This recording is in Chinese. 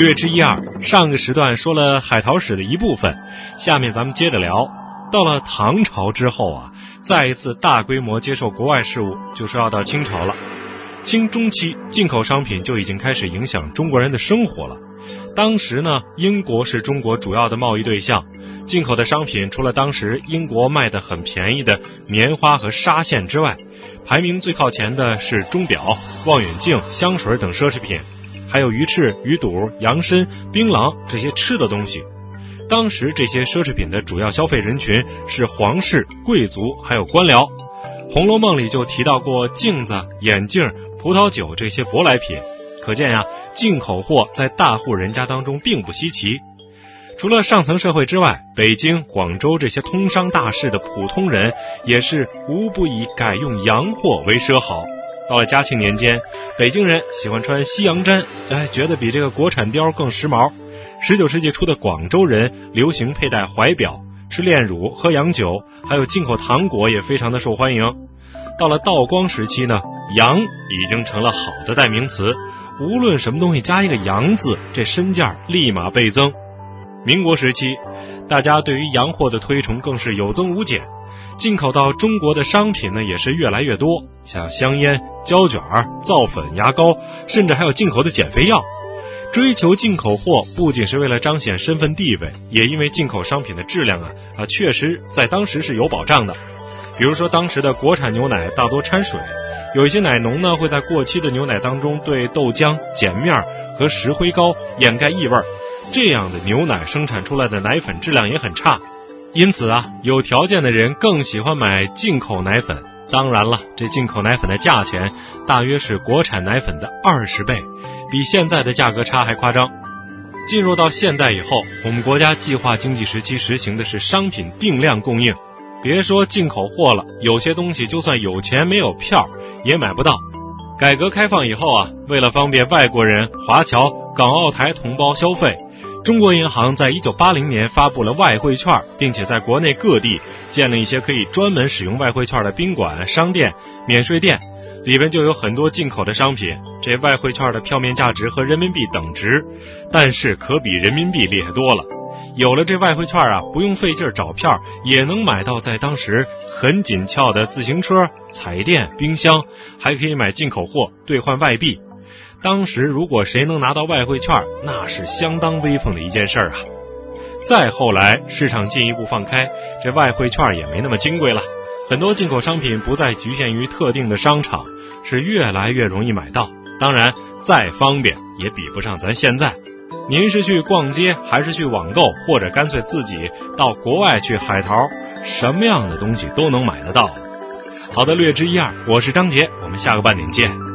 略知一二。上个时段说了海淘史的一部分，下面咱们接着聊。到了唐朝之后啊，再一次大规模接受国外事务，就是要到清朝了。清中期，进口商品就已经开始影响中国人的生活了。当时呢，英国是中国主要的贸易对象，进口的商品除了当时英国卖的很便宜的棉花和纱线之外，排名最靠前的是钟表、望远镜、香水等奢侈品。还有鱼翅、鱼肚、羊参、槟榔这些吃的东西。当时这些奢侈品的主要消费人群是皇室、贵族，还有官僚。《红楼梦》里就提到过镜子、眼镜、葡萄酒这些舶来品，可见呀，进口货在大户人家当中并不稀奇。除了上层社会之外，北京、广州这些通商大市的普通人也是无不以改用洋货为奢好。到了嘉庆年间，北京人喜欢穿西洋毡，哎，觉得比这个国产貂更时髦。十九世纪初的广州人流行佩戴怀表、吃炼乳、喝洋酒，还有进口糖果也非常的受欢迎。到了道光时期呢，洋已经成了好的代名词，无论什么东西加一个洋字，这身价立马倍增。民国时期，大家对于洋货的推崇更是有增无减。进口到中国的商品呢，也是越来越多，像香烟、胶卷、皂粉、牙膏，甚至还有进口的减肥药。追求进口货，不仅是为了彰显身份地位，也因为进口商品的质量啊啊，确实在当时是有保障的。比如说，当时的国产牛奶大多掺水，有一些奶农呢会在过期的牛奶当中对豆浆、碱面和石灰膏掩盖异味，这样的牛奶生产出来的奶粉质量也很差。因此啊，有条件的人更喜欢买进口奶粉。当然了，这进口奶粉的价钱大约是国产奶粉的二十倍，比现在的价格差还夸张。进入到现代以后，我们国家计划经济时期实行的是商品定量供应，别说进口货了，有些东西就算有钱没有票也买不到。改革开放以后啊，为了方便外国人、华侨、港澳台同胞消费。中国银行在一九八零年发布了外汇券，并且在国内各地建了一些可以专门使用外汇券的宾馆、商店、免税店，里边就有很多进口的商品。这外汇券的票面价值和人民币等值，但是可比人民币厉害多了。有了这外汇券啊，不用费劲找票，也能买到在当时很紧俏的自行车、彩电、冰箱，还可以买进口货兑换外币。当时如果谁能拿到外汇券，那是相当威风的一件事儿啊。再后来，市场进一步放开，这外汇券也没那么金贵了。很多进口商品不再局限于特定的商场，是越来越容易买到。当然，再方便也比不上咱现在。您是去逛街，还是去网购，或者干脆自己到国外去海淘，什么样的东西都能买得到。好的，略知一二，我是张杰，我们下个半点见。